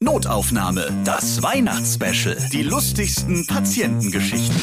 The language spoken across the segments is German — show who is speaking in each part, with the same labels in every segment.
Speaker 1: Notaufnahme, das Weihnachtsspecial. Die lustigsten Patientengeschichten.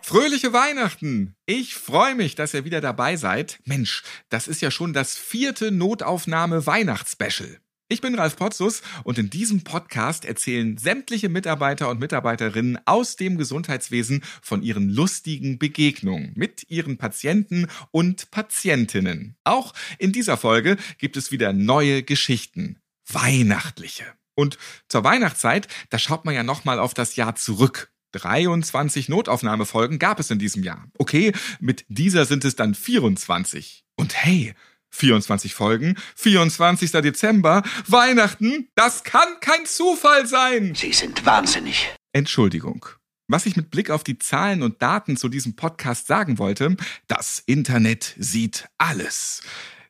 Speaker 2: Fröhliche Weihnachten! Ich freue mich, dass ihr wieder dabei seid. Mensch, das ist ja schon das vierte Notaufnahme Weihnachtsspecial. Ich bin Ralf Potzus und in diesem Podcast erzählen sämtliche Mitarbeiter und Mitarbeiterinnen aus dem Gesundheitswesen von ihren lustigen Begegnungen mit ihren Patienten und Patientinnen. Auch in dieser Folge gibt es wieder neue Geschichten. Weihnachtliche. Und zur Weihnachtszeit, da schaut man ja nochmal auf das Jahr zurück. 23 Notaufnahmefolgen gab es in diesem Jahr. Okay, mit dieser sind es dann 24. Und hey, 24 Folgen, 24. Dezember, Weihnachten, das kann kein Zufall sein.
Speaker 3: Sie sind wahnsinnig.
Speaker 2: Entschuldigung. Was ich mit Blick auf die Zahlen und Daten zu diesem Podcast sagen wollte, das Internet sieht alles.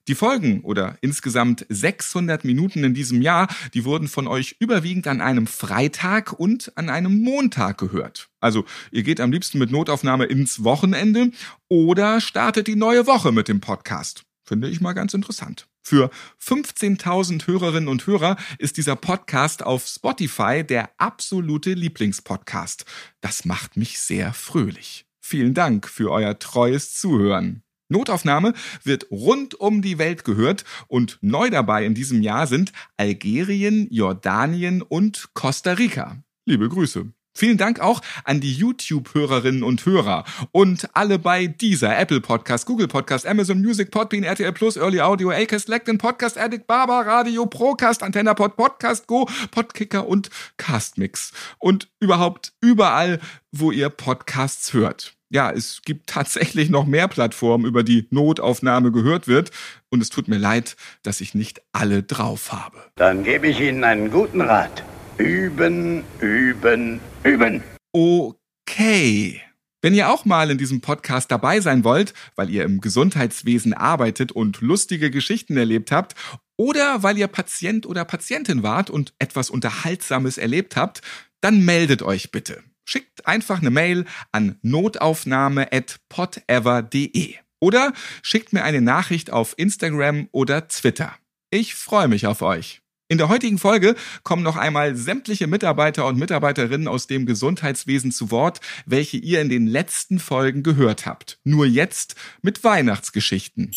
Speaker 2: Die Folgen oder insgesamt 600 Minuten in diesem Jahr, die wurden von euch überwiegend an einem Freitag und an einem Montag gehört. Also ihr geht am liebsten mit Notaufnahme ins Wochenende oder startet die neue Woche mit dem Podcast. Finde ich mal ganz interessant. Für 15.000 Hörerinnen und Hörer ist dieser Podcast auf Spotify der absolute Lieblingspodcast. Das macht mich sehr fröhlich. Vielen Dank für euer treues Zuhören. Notaufnahme wird rund um die Welt gehört und neu dabei in diesem Jahr sind Algerien, Jordanien und Costa Rica. Liebe Grüße. Vielen Dank auch an die YouTube-Hörerinnen und Hörer und alle bei dieser Apple Podcast, Google Podcast, Amazon Music, Podbean, RTL Plus, Early Audio, Acast, Lectin, Podcast Addict, Barber, Radio, Procast, Antenna Pod, Podcast Go, Podkicker und Castmix. Und überhaupt überall, wo ihr Podcasts hört. Ja, es gibt tatsächlich noch mehr Plattformen, über die Notaufnahme gehört wird. Und es tut mir leid, dass ich nicht alle drauf habe.
Speaker 3: Dann gebe ich Ihnen einen guten Rat. Üben, üben, üben.
Speaker 2: Okay. Wenn ihr auch mal in diesem Podcast dabei sein wollt, weil ihr im Gesundheitswesen arbeitet und lustige Geschichten erlebt habt, oder weil ihr Patient oder Patientin wart und etwas Unterhaltsames erlebt habt, dann meldet euch bitte. Schickt einfach eine Mail an notaufnahme.podever.de oder schickt mir eine Nachricht auf Instagram oder Twitter. Ich freue mich auf euch. In der heutigen Folge kommen noch einmal sämtliche Mitarbeiter und Mitarbeiterinnen aus dem Gesundheitswesen zu Wort, welche ihr in den letzten Folgen gehört habt. Nur jetzt mit Weihnachtsgeschichten.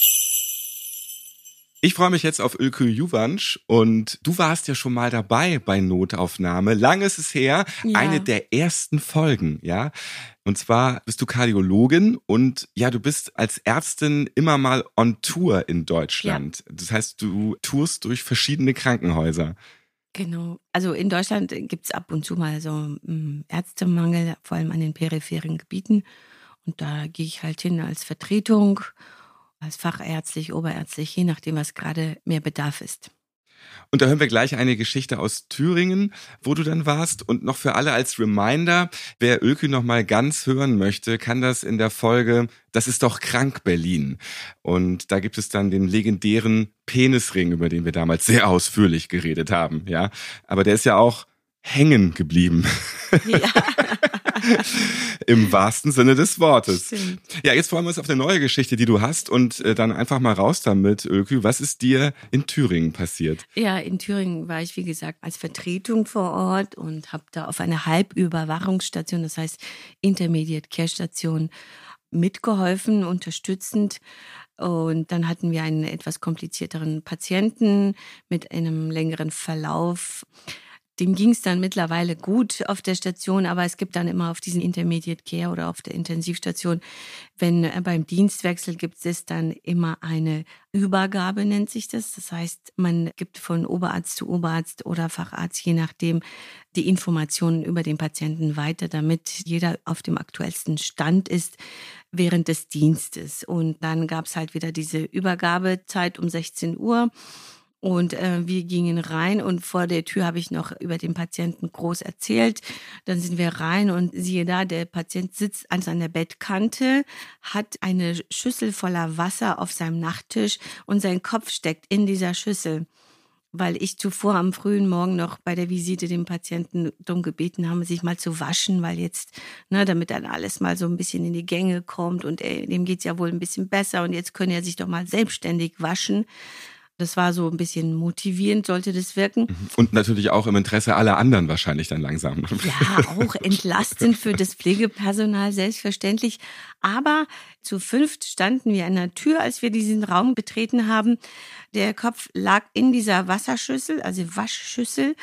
Speaker 2: Ich freue mich jetzt auf Ilke Juvansch und du warst ja schon mal dabei bei Notaufnahme. Lang ist es her,
Speaker 4: Ja.
Speaker 2: eine der ersten Folgen, ja. Und zwar bist du Kardiologin und ja, du bist als Ärztin immer mal on Tour in Deutschland. Das heißt, du tourst durch verschiedene Krankenhäuser.
Speaker 4: Genau. Also in Deutschland gibt es ab und zu mal so mm, Ärztemangel, vor allem an den peripheren Gebieten. Und da gehe ich halt hin als Vertretung, als fachärztlich, oberärztlich, je nachdem, was gerade mehr Bedarf ist.
Speaker 2: Und da hören wir gleich eine Geschichte aus Thüringen, wo du dann warst. Und noch für alle als Reminder, wer Ölkü noch mal ganz hören möchte, kann das in der Folge Das ist doch krank Berlin. Und da gibt es dann den legendären Penisring, über den wir damals sehr ausführlich geredet haben, ja. Aber der ist ja auch hängen geblieben.
Speaker 4: Ja,
Speaker 2: Im wahrsten Sinne des Wortes.
Speaker 4: stimmt.
Speaker 2: Ja, jetzt freuen wir uns auf eine neue Geschichte, die du hast und äh, dann einfach mal raus damit, Ölkü. Was ist dir in Thüringen passiert?
Speaker 4: Ja, in Thüringen war ich, wie gesagt, als Vertretung vor Ort und habe da auf einer Halbüberwachungsstation, das heißt Intermediate Care Station, mitgeholfen, unterstützend. Und dann hatten wir einen etwas komplizierteren Patienten mit einem längeren Verlauf. Dem ging es dann mittlerweile gut auf der Station, aber es gibt dann immer auf diesen Intermediate Care oder auf der Intensivstation, wenn äh, beim Dienstwechsel gibt es dann immer eine Übergabe, nennt sich das. Das heißt, man gibt von Oberarzt zu Oberarzt oder Facharzt, je nachdem, die Informationen über den Patienten weiter, damit jeder auf dem aktuellsten Stand ist während des Dienstes. Und dann gab es halt wieder diese Übergabezeit um 16 Uhr. Und äh, wir gingen rein und vor der Tür habe ich noch über den Patienten groß erzählt. Dann sind wir rein und siehe da, der Patient sitzt an seiner Bettkante, hat eine Schüssel voller Wasser auf seinem Nachttisch und sein Kopf steckt in dieser Schüssel. weil ich zuvor am frühen Morgen noch bei der Visite den Patienten darum gebeten habe, sich mal zu waschen, weil jetzt, ne, damit dann alles mal so ein bisschen in die Gänge kommt und ey, dem geht's ja wohl ein bisschen besser und jetzt können er sich doch mal selbstständig waschen. Das war so ein bisschen motivierend, sollte das wirken.
Speaker 2: Mhm. Und natürlich auch im Interesse aller anderen wahrscheinlich dann langsam.
Speaker 4: Ja, auch entlastend für das Pflegepersonal, selbstverständlich. Aber zu fünft standen wir an der Tür, als wir diesen Raum betreten haben. Der Kopf lag in dieser Wasserschüssel, also Waschschüssel.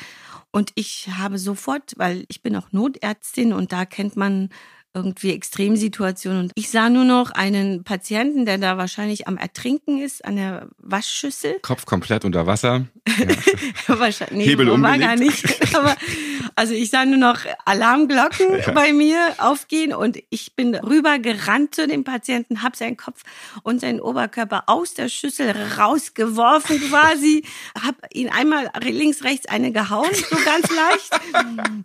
Speaker 4: Und ich habe sofort, weil ich bin auch Notärztin und da kennt man irgendwie Extremsituationen. Und ich sah nur noch einen Patienten, der da wahrscheinlich am Ertrinken ist, an der Waschschüssel.
Speaker 2: Kopf komplett unter Wasser.
Speaker 4: Ja. wahrscheinlich, nee,
Speaker 2: Hebel
Speaker 4: war gar nicht. Aber, also ich sah nur noch Alarmglocken
Speaker 2: Ja.
Speaker 4: bei mir aufgehen und ich bin rüber gerannt zu dem Patienten, habe seinen Kopf und seinen Oberkörper aus der Schüssel rausgeworfen quasi, habe ihn einmal links, rechts eine gehauen, so ganz leicht.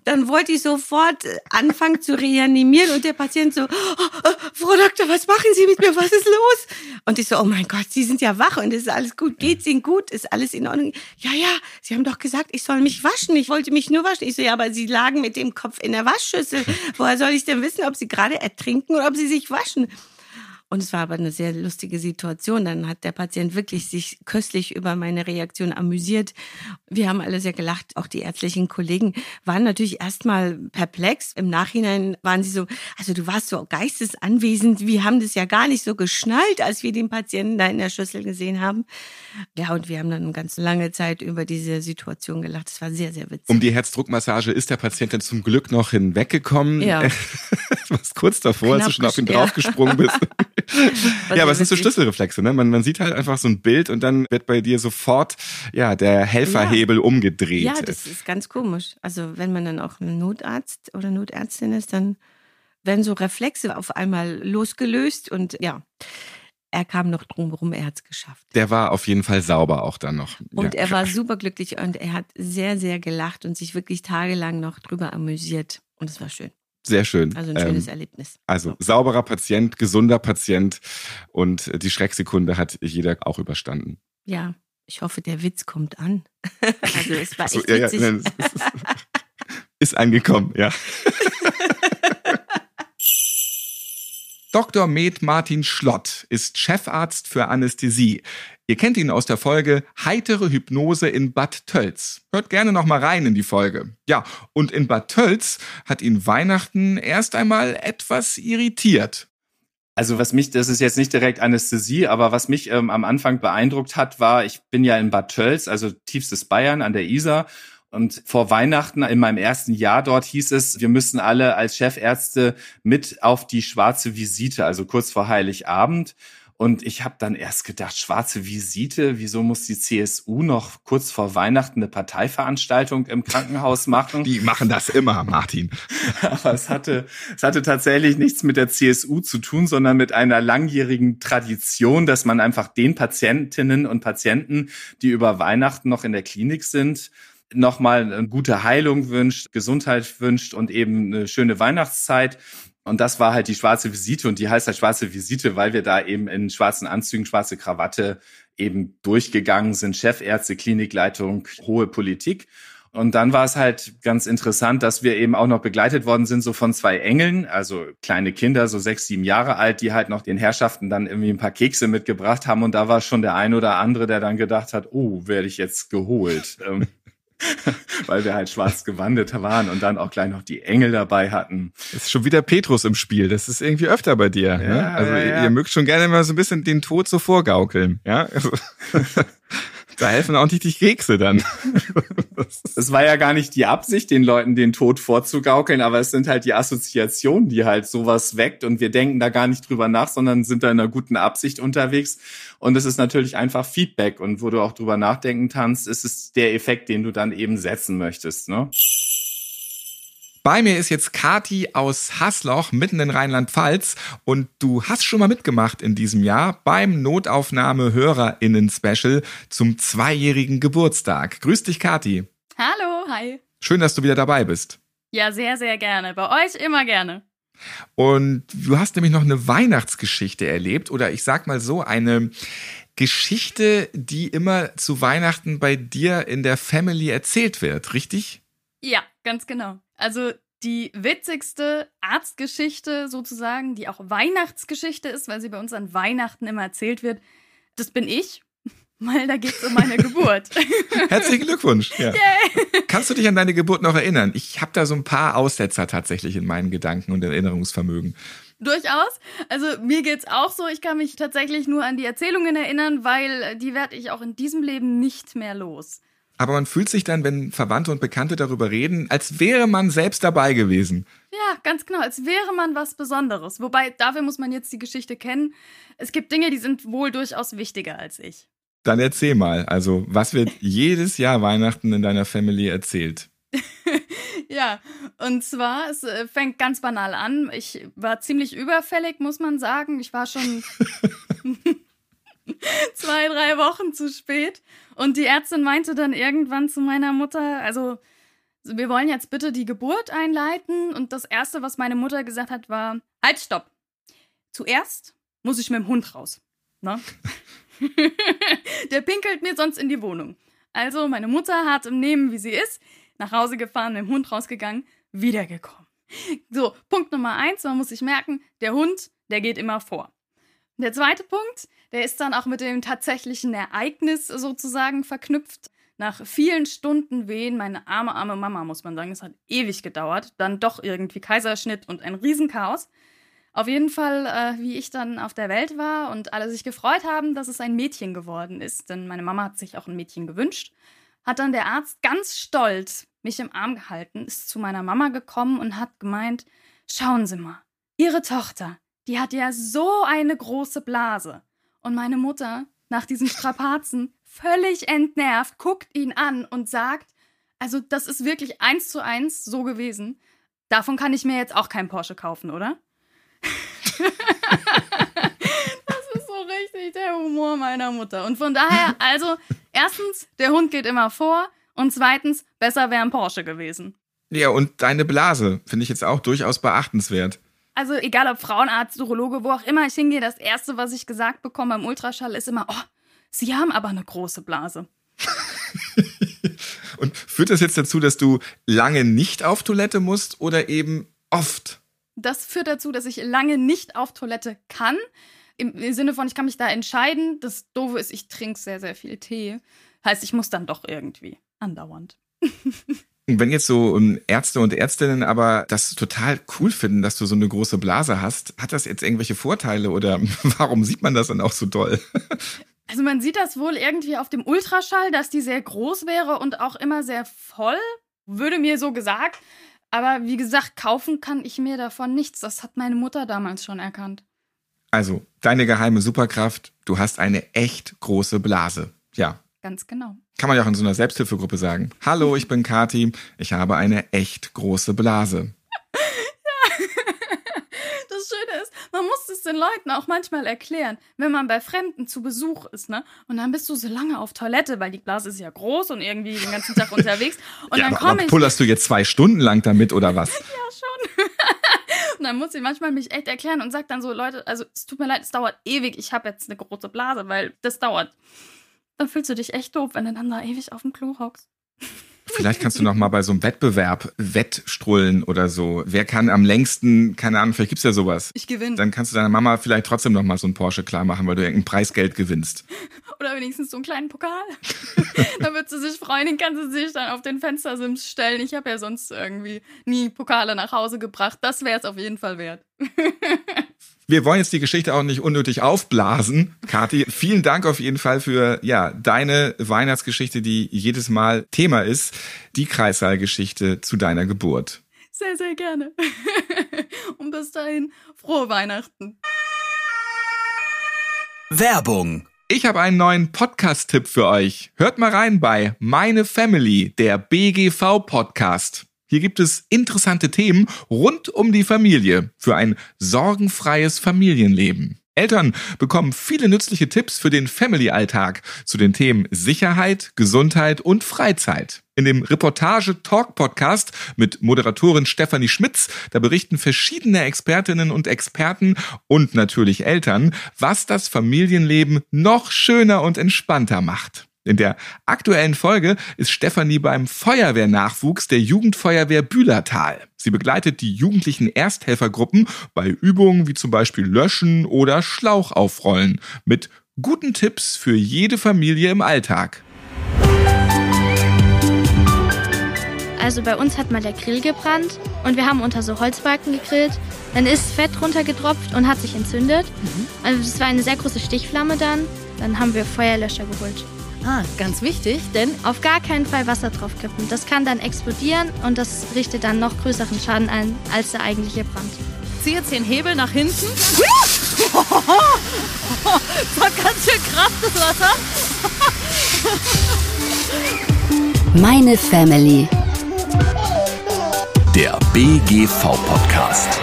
Speaker 4: Dann wollte ich sofort anfangen zu reanimieren und der Patient so, oh, oh, Frau Doktor, was machen Sie mit mir? Was ist los? Und ich so, oh mein Gott, Sie sind ja wach und es ist alles gut. Geht's Ihnen gut? Ist alles in Ordnung? Ja, ja, Sie haben doch gesagt, ich soll mich waschen. Ich wollte mich nur waschen. Ich so, ja, aber Sie lagen mit dem Kopf in der Waschschüssel. Woher soll ich denn wissen, ob Sie gerade ertrinken oder ob Sie sich waschen? Und es war aber eine sehr lustige Situation. Dann hat der Patient wirklich sich köstlich über meine Reaktion amüsiert. Wir haben alle sehr gelacht. Auch die ärztlichen Kollegen waren natürlich erstmal perplex. Im Nachhinein waren sie so, also du warst so geistesanwesend. Wir haben das ja gar nicht so geschnallt, als wir den Patienten da in der Schüssel gesehen haben. Ja, und wir haben dann eine ganz lange Zeit über diese Situation gelacht. Es war sehr, sehr witzig.
Speaker 2: Um die Herzdruckmassage ist der Patient dann zum Glück noch hinweggekommen.
Speaker 4: Ja.
Speaker 2: Warst kurz davor, als du
Speaker 4: Knapp
Speaker 2: schon auf ihn
Speaker 4: ja.
Speaker 2: draufgesprungen bist. Ja, aber es sind so. Schlüsselreflexe, ne? Man, man sieht halt einfach so ein Bild und dann wird bei dir sofort ja der Helferhebel umgedreht.
Speaker 4: Ja, das ist ganz komisch. Also wenn man dann auch ein Notarzt oder Notärztin ist, dann werden so Reflexe auf einmal losgelöst und ja, er kam noch drumherum, er hat's geschafft.
Speaker 2: der war auf jeden Fall sauber auch dann noch.
Speaker 4: Und
Speaker 2: ja.
Speaker 4: er war superglücklich und er hat sehr, sehr gelacht und sich wirklich tagelang noch drüber amüsiert. Und es war schön.
Speaker 2: Sehr schön.
Speaker 4: Also ein schönes
Speaker 2: Ähm,
Speaker 4: Erlebnis.
Speaker 2: Also sauberer Patient, gesunder Patient und die Schrecksekunde hat jeder auch überstanden.
Speaker 4: Ja, ich hoffe, der Witz kommt an. also es war
Speaker 2: so,
Speaker 4: echt
Speaker 2: ja, ja,
Speaker 4: witzig.
Speaker 2: nein, es ist, ist angekommen, ja. Dr. Med Martin Schlott ist Chefarzt für Anästhesie. Ihr kennt ihn aus der Folge Heitere Hypnose in Bad Tölz. Hört gerne noch mal rein in die Folge. Ja, und in Bad Tölz hat ihn Weihnachten erst einmal etwas irritiert.
Speaker 5: Also was mich, das ist jetzt nicht direkt Anästhesie, aber was mich ähm, am Anfang beeindruckt hat, war, ich bin ja in Bad Tölz, also tiefstes Bayern an der Isar. Und vor Weihnachten in meinem ersten Jahr dort hieß es, wir müssen alle als Chefärzte mit auf die schwarze Visite, also kurz vor Heiligabend. Und ich habe dann erst gedacht, schwarze Visite, wieso muss die CSU noch kurz vor Weihnachten eine Parteiveranstaltung im Krankenhaus machen?
Speaker 2: Die machen das immer, Martin.
Speaker 5: Aber es hatte, es hatte tatsächlich nichts mit der CSU zu tun, sondern mit einer langjährigen Tradition, dass man einfach den Patientinnen und Patienten, die über Weihnachten noch in der Klinik sind, nochmal eine gute Heilung wünscht, Gesundheit wünscht und eben eine schöne Weihnachtszeit. Und das war halt die schwarze Visite und die heißt halt schwarze Visite, weil wir da eben in schwarzen Anzügen, schwarze Krawatte eben durchgegangen sind, Chefärzte, Klinikleitung, hohe Politik. Und dann war es halt ganz interessant, dass wir eben auch noch begleitet worden sind, so von zwei Engeln, also kleine Kinder, so sechs, sieben Jahre alt, die halt noch den Herrschaften dann irgendwie ein paar Kekse mitgebracht haben. Und da war schon der ein oder andere, der dann gedacht hat, oh, werde ich jetzt geholt. Weil wir halt schwarz gewandet waren und dann auch gleich noch die Engel dabei hatten.
Speaker 2: Es ist schon wieder Petrus im Spiel. Das ist irgendwie öfter bei dir. ne?
Speaker 5: Ja,
Speaker 2: Also
Speaker 5: ja,
Speaker 2: ihr-
Speaker 5: ja.
Speaker 2: ihr mögt schon gerne mal so ein bisschen den Tod so vorgaukeln. Ja, also, da helfen auch nicht die Kekse dann.
Speaker 5: Es war ja gar nicht die Absicht, den Leuten den Tod vorzugaukeln, aber es sind halt die Assoziationen, die halt sowas weckt und wir denken da gar nicht drüber nach, sondern sind da in einer guten Absicht unterwegs. Und es ist natürlich einfach Feedback und wo du auch drüber nachdenken kannst, ist es der Effekt, den du dann eben setzen möchtest. Ne?
Speaker 2: Bei mir ist jetzt Kati aus Hasloch, mitten in Rheinland-Pfalz. Und du hast schon mal mitgemacht in diesem Jahr beim Notaufnahme-HörerInnen-Special zum zweijährigen Geburtstag. Grüß dich, Kati.
Speaker 6: Hallo, hi.
Speaker 2: Schön, dass du wieder dabei bist.
Speaker 6: Ja, sehr, sehr gerne. Bei euch immer gerne.
Speaker 2: Und du hast nämlich noch eine Weihnachtsgeschichte erlebt oder ich sag mal so eine Geschichte, die immer zu Weihnachten bei dir in der Family erzählt wird, richtig?
Speaker 6: Ja, ganz genau. Also die witzigste Arztgeschichte sozusagen, die auch Weihnachtsgeschichte ist, weil sie bei uns an Weihnachten immer erzählt wird, das bin ich, weil da geht es um meine Geburt.
Speaker 2: Herzlichen Glückwunsch. Ja. Kannst du dich an deine Geburt noch erinnern? Ich habe da so ein paar Aussetzer tatsächlich in meinen Gedanken und Erinnerungsvermögen.
Speaker 6: Durchaus. Also mir geht's auch so. Ich kann mich tatsächlich nur an die Erzählungen erinnern, weil die werde ich auch in diesem Leben nicht mehr los.
Speaker 2: Aber man fühlt sich dann, wenn Verwandte und Bekannte darüber reden, als wäre man selbst dabei gewesen.
Speaker 6: Ja, ganz genau, als wäre man was Besonderes. Wobei, dafür muss man jetzt die Geschichte kennen. Es gibt Dinge, die sind wohl durchaus wichtiger als ich.
Speaker 2: Dann erzähl mal, also was wird jedes Jahr Weihnachten in deiner Family erzählt?
Speaker 6: ja, und zwar, es äh, fängt ganz banal an. Ich war ziemlich überfällig, muss man sagen. Ich war schon zwei, drei Wochen zu spät. Und die Ärztin meinte dann irgendwann zu meiner Mutter, also wir wollen jetzt bitte die Geburt einleiten. Und das Erste, was meine Mutter gesagt hat, war, halt, stopp. Zuerst muss ich mit dem Hund raus. Ne? Der pinkelt mir sonst in die Wohnung. Also meine Mutter hat im Nehmen, wie sie ist, nach Hause gefahren, mit dem Hund rausgegangen, wiedergekommen. So, Punkt Nummer eins, man muss sich merken, der Hund, der geht immer vor. Der zweite Punkt, der ist dann auch mit dem tatsächlichen Ereignis sozusagen verknüpft. Nach vielen Stunden Wehen, meine arme, arme Mama, muss man sagen, es hat ewig gedauert, dann doch irgendwie Kaiserschnitt und ein Riesenchaos. Auf jeden Fall, äh, wie ich dann auf der Welt war und alle sich gefreut haben, dass es ein Mädchen geworden ist, denn meine Mama hat sich auch ein Mädchen gewünscht, hat dann der Arzt ganz stolz mich im Arm gehalten, ist zu meiner Mama gekommen und hat gemeint, schauen Sie mal, Ihre Tochter, die hat ja so eine große Blase. Und meine Mutter, nach diesen Strapazen, völlig entnervt, guckt ihn an und sagt, also das ist wirklich eins zu eins so gewesen. Davon kann ich mir jetzt auch kein Porsche kaufen, oder? das ist so richtig der Humor meiner Mutter. Und von daher, also, erstens, der Hund geht immer vor. Und zweitens, besser wäre ein Porsche gewesen.
Speaker 2: Ja, und deine Blase finde ich jetzt auch durchaus beachtenswert.
Speaker 6: Also egal ob Frauenarzt, Urologe, wo auch immer ich hingehe, das Erste, was ich gesagt bekomme beim Ultraschall, ist immer, oh, Sie haben aber eine große Blase.
Speaker 2: und führt das jetzt dazu, dass du lange nicht auf Toilette musst oder eben oft?
Speaker 6: Das führt dazu, dass ich lange nicht auf Toilette kann. Im Sinne von, ich kann mich da entscheiden. Das Doofe ist, ich trinke sehr, sehr viel Tee. Heißt, ich muss dann doch irgendwie. Andauernd.
Speaker 2: Wenn jetzt so ähm, Ärzte und Ärztinnen aber das total cool finden, dass du so eine große Blase hast, hat das jetzt irgendwelche Vorteile oder warum sieht man das dann auch so toll?
Speaker 6: Also man sieht das wohl irgendwie auf dem Ultraschall, dass die sehr groß wäre und auch immer sehr voll, würde mir so gesagt. Aber wie gesagt, kaufen kann ich mir davon nichts. Das hat meine Mutter damals schon erkannt.
Speaker 2: Also, deine geheime Superkraft, du hast eine echt große Blase. Ja.
Speaker 6: Ganz genau.
Speaker 2: Kann man ja auch in so einer Selbsthilfegruppe sagen. Hallo, ich bin Kati, ich habe eine echt große Blase.
Speaker 6: ja. Das Schöne ist, man muss es den Leuten auch manchmal erklären, wenn man bei Fremden zu Besuch ist, ne? Und dann bist du so lange auf Toilette, weil die Blase ist ja groß und irgendwie den ganzen Tag unterwegs. Und
Speaker 2: ja,
Speaker 6: dann komme ich.
Speaker 2: Pullerst du jetzt zwei Stunden lang damit oder was?
Speaker 6: ja, schon. und dann muss ich manchmal mich echt erklären und sag dann so, Leute, also es tut mir leid, es dauert ewig, ich habe jetzt eine große Blase, weil das dauert dann fühlst du dich echt doof, wenn du dann da ewig auf dem Klo hockst.
Speaker 2: Vielleicht kannst du noch mal bei so einem Wettbewerb Wettstrullen oder so. Wer kann am längsten, keine Ahnung, vielleicht gibt's ja sowas.
Speaker 6: Ich gewinne.
Speaker 2: Dann kannst du deiner Mama vielleicht trotzdem noch mal so einen Porsche klar machen, weil du irgendein Preisgeld gewinnst.
Speaker 6: Oder wenigstens so einen kleinen Pokal. da wird sie sich freuen, den kannst du sich dann auf den Fenstersims stellen. Ich habe ja sonst irgendwie nie Pokale nach Hause gebracht. Das wäre es auf jeden Fall wert.
Speaker 2: Wir wollen jetzt die Geschichte auch nicht unnötig aufblasen. Kathi, vielen Dank auf jeden Fall für ja deine Weihnachtsgeschichte, die jedes Mal Thema ist, die Kreissaalgeschichte zu deiner Geburt.
Speaker 6: Sehr, sehr gerne. Und bis dahin, frohe Weihnachten.
Speaker 1: Werbung.
Speaker 2: Ich habe einen neuen Podcast-Tipp für euch. Hört mal rein bei Meine Family, der BGV-Podcast. Hier gibt es interessante Themen rund um die Familie für ein sorgenfreies Familienleben. Eltern bekommen viele nützliche Tipps für den Family-Alltag zu den Themen Sicherheit, Gesundheit und Freizeit. In dem Reportage-Talk-Podcast mit Moderatorin Stefanie Schmitz, da berichten verschiedene Expertinnen und Experten und natürlich Eltern, was das Familienleben noch schöner und entspannter macht. In der aktuellen Folge ist Stefanie beim Feuerwehrnachwuchs der Jugendfeuerwehr Bühlertal. Sie begleitet die jugendlichen Ersthelfergruppen bei Übungen wie zum Beispiel Löschen oder Schlauch aufrollen mit guten Tipps für jede Familie im Alltag.
Speaker 7: Also bei uns hat mal der Grill gebrannt und wir haben unter so Holzbalken gegrillt. Dann ist Fett runtergetropft und hat sich entzündet. Mhm. Also das war eine sehr große Stichflamme dann. Dann haben wir Feuerlöscher geholt.
Speaker 8: Ah, ganz wichtig, denn
Speaker 7: auf gar keinen Fall Wasser drauf kippen. Das kann dann explodieren und das richtet dann noch größeren Schaden an als der eigentliche Brand.
Speaker 8: Zieh jetzt den Hebel nach hinten. das war ganz schön krass, das Wasser.
Speaker 9: Meine Family.
Speaker 1: Der BGV-Podcast.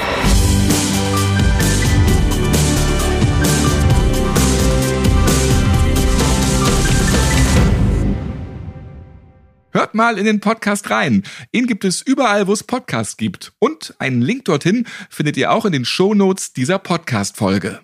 Speaker 2: Hört mal in den Podcast rein. Ihn gibt es überall, wo es Podcasts gibt. Und einen Link dorthin findet ihr auch in den Shownotes dieser Podcast-Folge.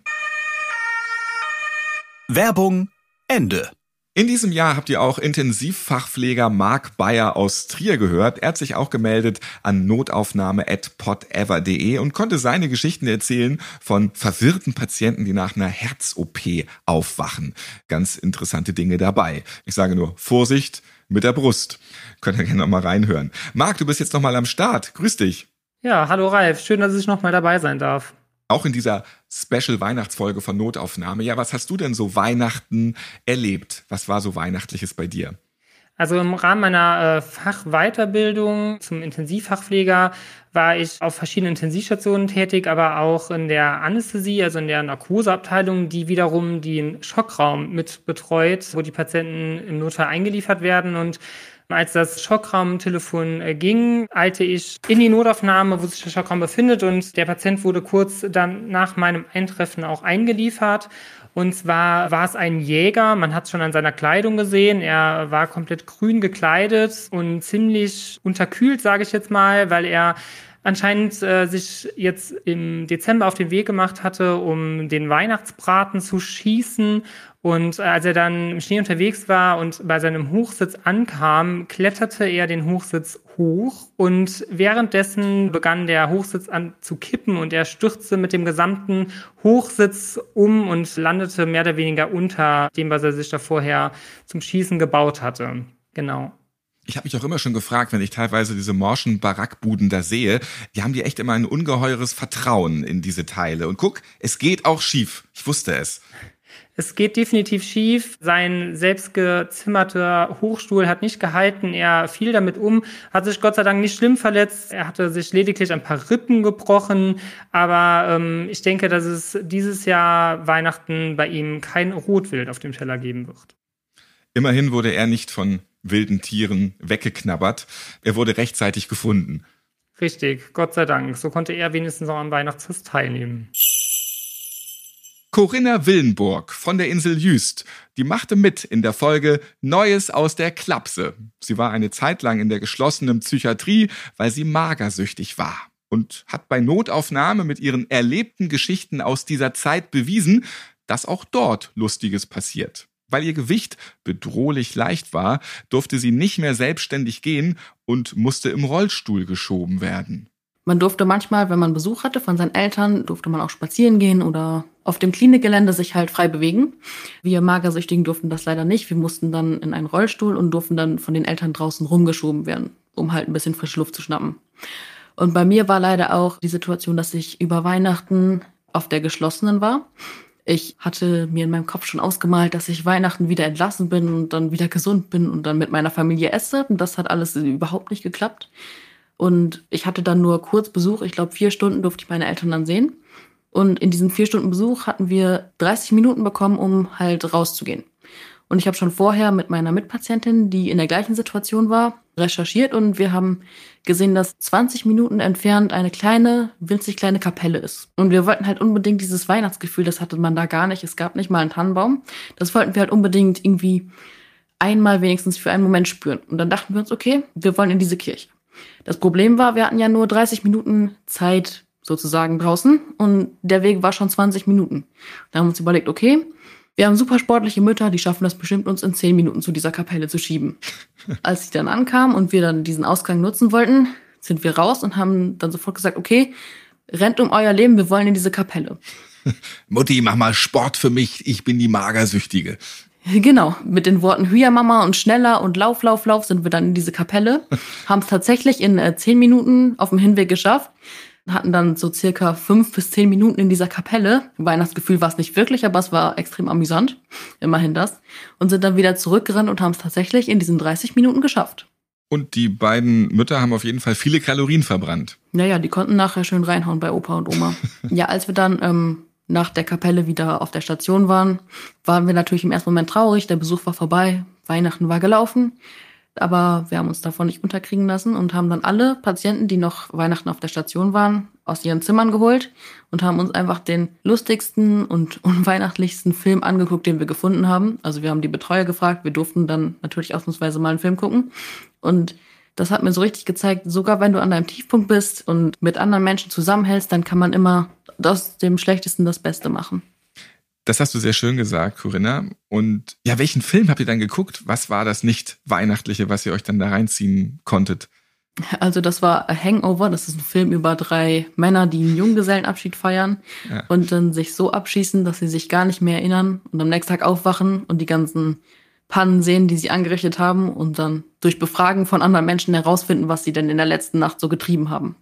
Speaker 1: Werbung Ende.
Speaker 2: In diesem Jahr habt ihr auch Intensivfachpfleger Marc Bayer aus Trier gehört. Er hat sich auch gemeldet an notaufnahme.podever.de und konnte seine Geschichten erzählen von verwirrten Patienten, die nach einer Herz-OP aufwachen. Ganz interessante Dinge dabei. Ich sage nur Vorsicht, mit der Brust. Könnt ihr gerne noch mal reinhören. Marc, du bist jetzt noch mal am Start. Grüß dich.
Speaker 10: Ja, hallo Ralf. Schön, dass ich noch mal dabei sein darf.
Speaker 2: Auch in dieser Special Weihnachtsfolge von Notaufnahme. Ja, was hast du denn so Weihnachten erlebt? Was war so Weihnachtliches bei dir?
Speaker 10: Also im Rahmen meiner äh, Fachweiterbildung zum Intensivfachpfleger war ich auf verschiedenen Intensivstationen tätig, aber auch in der Anästhesie, also in der Narkoseabteilung, die wiederum den Schockraum mit betreut, wo die Patienten im Notfall eingeliefert werden. Und als das Schockraumtelefon äh, ging, eilte ich in die Notaufnahme, wo sich der Schockraum befindet und der Patient wurde kurz dann nach meinem Eintreffen auch eingeliefert. Und zwar war es ein Jäger, man hat es schon an seiner Kleidung gesehen. Er war komplett grün gekleidet und ziemlich unterkühlt, sage ich jetzt mal, weil er anscheinend äh, sich jetzt im Dezember auf den Weg gemacht hatte, um den Weihnachtsbraten zu schießen. Und äh, als er dann im Schnee unterwegs war und bei seinem Hochsitz ankam, kletterte er den Hochsitz hoch und währenddessen begann der Hochsitz an zu kippen und er stürzte mit dem gesamten Hochsitz um und landete mehr oder weniger unter dem, was er sich da vorher zum Schießen gebaut hatte. Genau.
Speaker 2: Ich habe mich auch immer schon gefragt, wenn ich teilweise diese morschen Barackbuden da sehe, die haben die echt immer ein ungeheures Vertrauen in diese Teile. Und guck, es geht auch schief. Ich wusste es.
Speaker 10: Es geht definitiv schief. Sein selbstgezimmerter Hochstuhl hat nicht gehalten. Er fiel damit um, hat sich Gott sei Dank nicht schlimm verletzt. Er hatte sich lediglich ein paar Rippen gebrochen. Aber ähm, ich denke, dass es dieses Jahr Weihnachten bei ihm kein Rotwild auf dem Teller geben wird.
Speaker 2: Immerhin wurde er nicht von wilden Tieren weggeknabbert. Er wurde rechtzeitig gefunden.
Speaker 10: Richtig, Gott sei Dank. So konnte er wenigstens auch am Weihnachtsfest teilnehmen.
Speaker 2: Corinna Willenburg von der Insel Jüst, die machte mit in der Folge Neues aus der Klapse. Sie war eine Zeit lang in der geschlossenen Psychiatrie, weil sie magersüchtig war und hat bei Notaufnahme mit ihren erlebten Geschichten aus dieser Zeit bewiesen, dass auch dort Lustiges passiert. Weil ihr Gewicht bedrohlich leicht war, durfte sie nicht mehr selbstständig gehen und musste im Rollstuhl geschoben werden.
Speaker 11: Man durfte manchmal, wenn man Besuch hatte von seinen Eltern, durfte man auch spazieren gehen oder auf dem Klinikgelände sich halt frei bewegen. Wir Magersüchtigen durften das leider nicht. Wir mussten dann in einen Rollstuhl und durften dann von den Eltern draußen rumgeschoben werden, um halt ein bisschen frische Luft zu schnappen. Und bei mir war leider auch die Situation, dass ich über Weihnachten auf der geschlossenen war. Ich hatte mir in meinem Kopf schon ausgemalt, dass ich Weihnachten wieder entlassen bin und dann wieder gesund bin und dann mit meiner Familie esse. Und das hat alles überhaupt nicht geklappt. Und ich hatte dann nur kurz Besuch. Ich glaube, vier Stunden durfte ich meine Eltern dann sehen. Und in diesen vier Stunden Besuch hatten wir 30 Minuten bekommen, um halt rauszugehen. Und ich habe schon vorher mit meiner Mitpatientin, die in der gleichen Situation war, recherchiert und wir haben gesehen, dass 20 Minuten entfernt eine kleine, winzig kleine Kapelle ist. Und wir wollten halt unbedingt dieses Weihnachtsgefühl, das hatte man da gar nicht. Es gab nicht mal einen Tannenbaum. Das wollten wir halt unbedingt irgendwie einmal wenigstens für einen Moment spüren. Und dann dachten wir uns, okay, wir wollen in diese Kirche. Das Problem war, wir hatten ja nur 30 Minuten Zeit sozusagen draußen und der Weg war schon 20 Minuten. Da haben wir uns überlegt, okay, wir haben super sportliche Mütter, die schaffen das bestimmt, uns in zehn Minuten zu dieser Kapelle zu schieben. Als sie dann ankam und wir dann diesen Ausgang nutzen wollten, sind wir raus und haben dann sofort gesagt, okay, rennt um euer Leben, wir wollen in diese Kapelle.
Speaker 2: Mutti, mach mal Sport für mich, ich bin die Magersüchtige.
Speaker 11: Genau, mit den Worten Hüja Mama und schneller und Lauf, Lauf, Lauf sind wir dann in diese Kapelle, haben es tatsächlich in äh, zehn Minuten auf dem Hinweg geschafft hatten dann so circa fünf bis zehn Minuten in dieser Kapelle. Weihnachtsgefühl war es nicht wirklich, aber es war extrem amüsant. Immerhin das. Und sind dann wieder zurückgerannt und haben es tatsächlich in diesen 30 Minuten geschafft.
Speaker 2: Und die beiden Mütter haben auf jeden Fall viele Kalorien verbrannt.
Speaker 11: Naja, die konnten nachher schön reinhauen bei Opa und Oma. ja, als wir dann ähm, nach der Kapelle wieder auf der Station waren, waren wir natürlich im ersten Moment traurig. Der Besuch war vorbei, Weihnachten war gelaufen. Aber wir haben uns davon nicht unterkriegen lassen und haben dann alle Patienten, die noch Weihnachten auf der Station waren, aus ihren Zimmern geholt und haben uns einfach den lustigsten und unweihnachtlichsten Film angeguckt, den wir gefunden haben. Also wir haben die Betreuer gefragt, wir durften dann natürlich ausnahmsweise mal einen Film gucken. Und das hat mir so richtig gezeigt, sogar wenn du an deinem Tiefpunkt bist und mit anderen Menschen zusammenhältst, dann kann man immer aus dem Schlechtesten das Beste machen.
Speaker 2: Das hast du sehr schön gesagt, Corinna. Und ja, welchen Film habt ihr dann geguckt? Was war das nicht Weihnachtliche, was ihr euch dann da reinziehen konntet?
Speaker 11: Also das war A Hangover, das ist ein Film über drei Männer, die einen Junggesellenabschied feiern ja. und dann sich so abschießen, dass sie sich gar nicht mehr erinnern und am nächsten Tag aufwachen und die ganzen Pannen sehen, die sie angerichtet haben und dann durch Befragen von anderen Menschen herausfinden, was sie denn in der letzten Nacht so getrieben haben.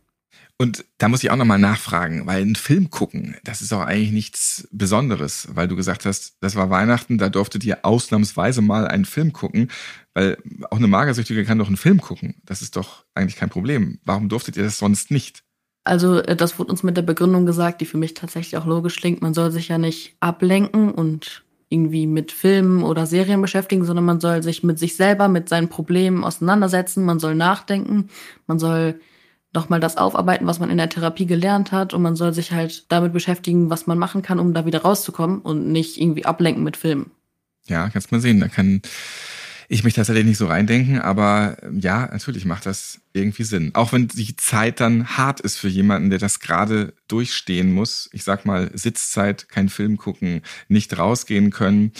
Speaker 2: Und da muss ich auch nochmal nachfragen, weil ein Film gucken, das ist auch eigentlich nichts Besonderes, weil du gesagt hast, das war Weihnachten, da durftet ihr ausnahmsweise mal einen Film gucken, weil auch eine Magersüchtige kann doch einen Film gucken. Das ist doch eigentlich kein Problem. Warum durftet ihr das sonst nicht?
Speaker 11: Also äh, das wurde uns mit der Begründung gesagt, die für mich tatsächlich auch logisch klingt. Man soll sich ja nicht ablenken und irgendwie mit Filmen oder Serien beschäftigen, sondern man soll sich mit sich selber, mit seinen Problemen auseinandersetzen, man soll nachdenken, man soll nochmal das aufarbeiten, was man in der Therapie gelernt hat und man soll sich halt damit beschäftigen, was man machen kann, um da wieder rauszukommen und nicht irgendwie ablenken mit Filmen.
Speaker 2: Ja, kannst mal sehen, da kann ich mich tatsächlich nicht so reindenken, aber ja, natürlich macht das irgendwie Sinn. Auch wenn die Zeit dann hart ist für jemanden, der das gerade durchstehen muss. Ich sag mal, Sitzzeit, kein Film gucken, nicht rausgehen können.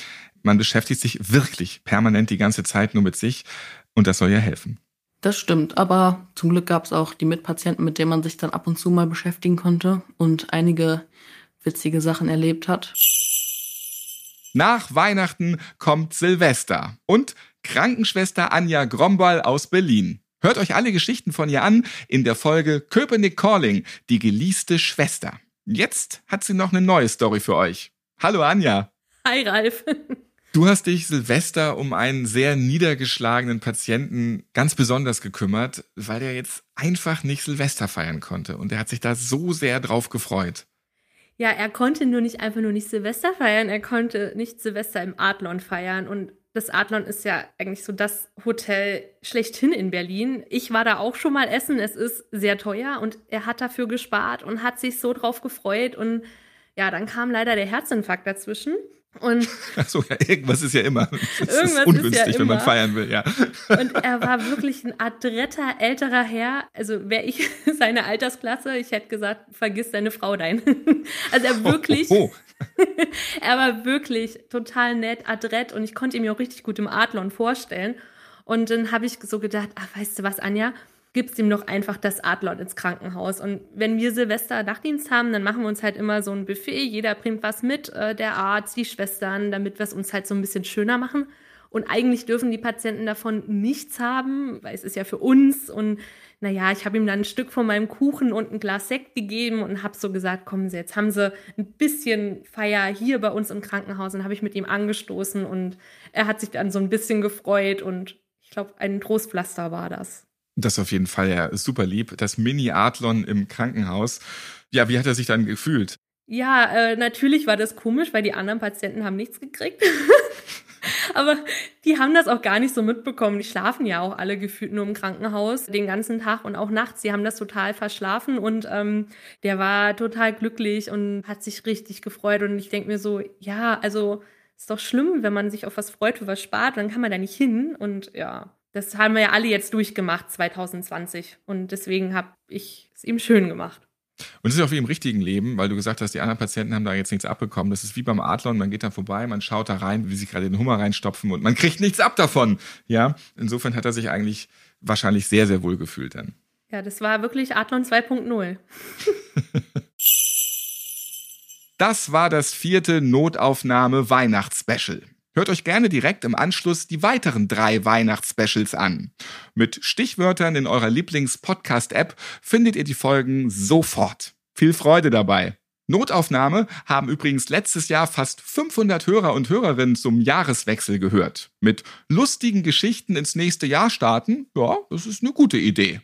Speaker 2: Man beschäftigt sich wirklich permanent die ganze Zeit nur mit sich und das soll ja helfen.
Speaker 11: Das stimmt, aber zum Glück gab es auch die Mitpatienten, mit denen man sich dann ab und zu mal beschäftigen konnte und einige witzige Sachen erlebt hat.
Speaker 2: Nach Weihnachten kommt Silvester und Krankenschwester Anja Grombal aus Berlin. Hört euch alle Geschichten von ihr an in der Folge Köpenick Calling, die geliebte Schwester. Jetzt hat sie noch eine neue Story für euch. Hallo Anja.
Speaker 12: Hi Ralf.
Speaker 2: Du hast dich Silvester um einen sehr niedergeschlagenen Patienten ganz besonders gekümmert, weil er jetzt einfach nicht Silvester feiern konnte. Und er hat sich da so sehr drauf gefreut.
Speaker 12: Ja, er konnte nur nicht einfach nur nicht Silvester feiern, er konnte nicht Silvester im Adlon feiern. Und das Adlon ist ja eigentlich so das Hotel schlechthin in Berlin. Ich war da auch schon mal essen. Es ist sehr teuer und er hat dafür gespart und hat sich so drauf gefreut. Und ja, dann kam leider der Herzinfarkt dazwischen. Und
Speaker 2: Achso, ja, irgendwas ist ja immer. Das ist ungünstig, ist ja wenn man feiern will, ja.
Speaker 12: Und er war wirklich ein adretter, älterer Herr. Also wäre ich seine Altersklasse, ich hätte gesagt, vergiss deine Frau dein. Also er wirklich. Oh, oh, oh. er war wirklich total nett, adrett und ich konnte ihn mir auch richtig gut im Adlon vorstellen. Und dann habe ich so gedacht, ach, weißt du was, Anja? Gibst ihm doch einfach das Adlon ins Krankenhaus. Und wenn wir Silvester Nachtdienst haben, dann machen wir uns halt immer so ein Buffet. Jeder bringt was mit, äh, der Arzt, die Schwestern, damit wir es uns halt so ein bisschen schöner machen. Und eigentlich dürfen die Patienten davon nichts haben, weil es ist ja für uns. Und naja, ich habe ihm dann ein Stück von meinem Kuchen und ein Glas Sekt gegeben und habe so gesagt, kommen Sie, jetzt haben Sie ein bisschen Feier hier bei uns im Krankenhaus. Und habe ich mit ihm angestoßen und er hat sich dann so ein bisschen gefreut und ich glaube, ein Trostpflaster war das.
Speaker 2: Das auf jeden Fall ja super lieb. Das Mini-Adlon im Krankenhaus. Ja, wie hat er sich dann gefühlt?
Speaker 12: Ja, äh, natürlich war das komisch, weil die anderen Patienten haben nichts gekriegt. Aber die haben das auch gar nicht so mitbekommen. Die schlafen ja auch alle gefühlt nur im Krankenhaus den ganzen Tag und auch nachts. Die haben das total verschlafen und ähm, der war total glücklich und hat sich richtig gefreut. Und ich denke mir so, ja, also ist doch schlimm, wenn man sich auf was freut, für was spart, dann kann man da nicht hin. Und ja, das haben wir ja alle jetzt durchgemacht 2020. Und deswegen habe ich es ihm schön gemacht.
Speaker 2: Und es ist auch wie im richtigen Leben, weil du gesagt hast, die anderen Patienten haben da jetzt nichts abbekommen. Das ist wie beim Adlon, man geht da vorbei, man schaut da rein, wie sie gerade den Hummer reinstopfen und man kriegt nichts ab davon. Ja, insofern hat er sich eigentlich wahrscheinlich sehr, sehr wohl gefühlt dann.
Speaker 12: Ja, das war wirklich Adlon 2.0.
Speaker 2: das war das vierte Notaufnahme Weihnachtsspecial. Hört euch gerne direkt im Anschluss die weiteren drei Weihnachtsspecials an. Mit Stichwörtern in eurer Lieblings-Podcast-App findet ihr die Folgen sofort. Viel Freude dabei. Notaufnahme haben übrigens letztes Jahr fast 500 Hörer und Hörerinnen zum Jahreswechsel gehört. Mit lustigen Geschichten ins nächste Jahr starten, ja, das ist eine gute Idee.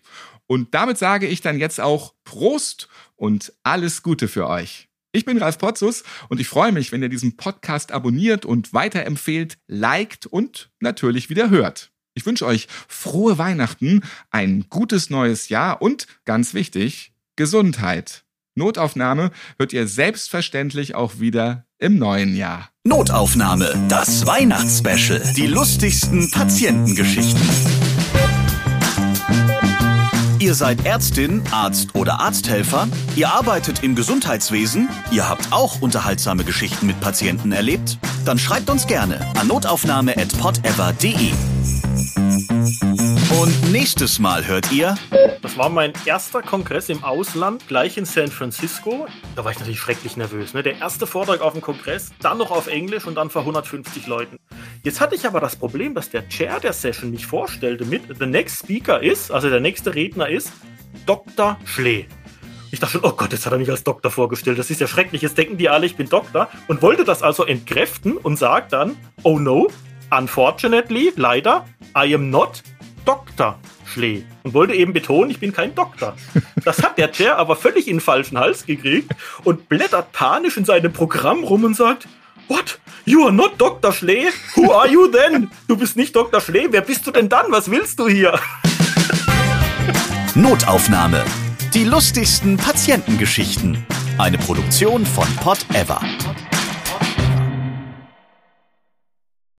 Speaker 2: Und damit sage ich dann jetzt auch Prost und alles Gute für euch. Ich bin Ralf Potzus und ich freue mich, wenn ihr diesen Podcast abonniert und weiterempfehlt, liked und natürlich wieder hört. Ich wünsche euch frohe Weihnachten, ein gutes neues Jahr und ganz wichtig, Gesundheit. Notaufnahme hört ihr selbstverständlich auch wieder im neuen Jahr.
Speaker 1: Notaufnahme, das Weihnachtsspecial. Die lustigsten Patientengeschichten. Ihr seid Ärztin, Arzt oder Arzthelfer, ihr arbeitet im Gesundheitswesen, ihr habt auch unterhaltsame Geschichten mit Patienten erlebt? Dann schreibt uns gerne an notaufnahme.podever.de. Und nächstes Mal hört ihr.
Speaker 13: Das war mein erster Kongress im Ausland, gleich in San Francisco. Da war ich natürlich schrecklich nervös. Ne? Der erste Vortrag auf dem Kongress, dann noch auf Englisch und dann vor 150 Leuten. Jetzt hatte ich aber das Problem, dass der Chair der Session mich vorstellte mit The Next Speaker ist, also der nächste Redner ist Dr. Schlee. Ich dachte schon, oh Gott, jetzt hat er mich als Doktor vorgestellt. Das ist ja schrecklich. Jetzt denken die alle, ich bin Doktor. Und wollte das also entkräften und sagt dann, oh no, unfortunately, leider, I am not Dr. Schlee. Und wollte eben betonen, ich bin kein Doktor. Das hat der Chair aber völlig in den falschen Hals gekriegt und blättert panisch in seinem Programm rum und sagt, What? You are not Dr. Schlee? Who are you then? Du bist nicht Dr. Schlee? Wer bist du denn dann? Was willst du hier?
Speaker 1: Notaufnahme. Die lustigsten Patientengeschichten. Eine Produktion von Pot Ever.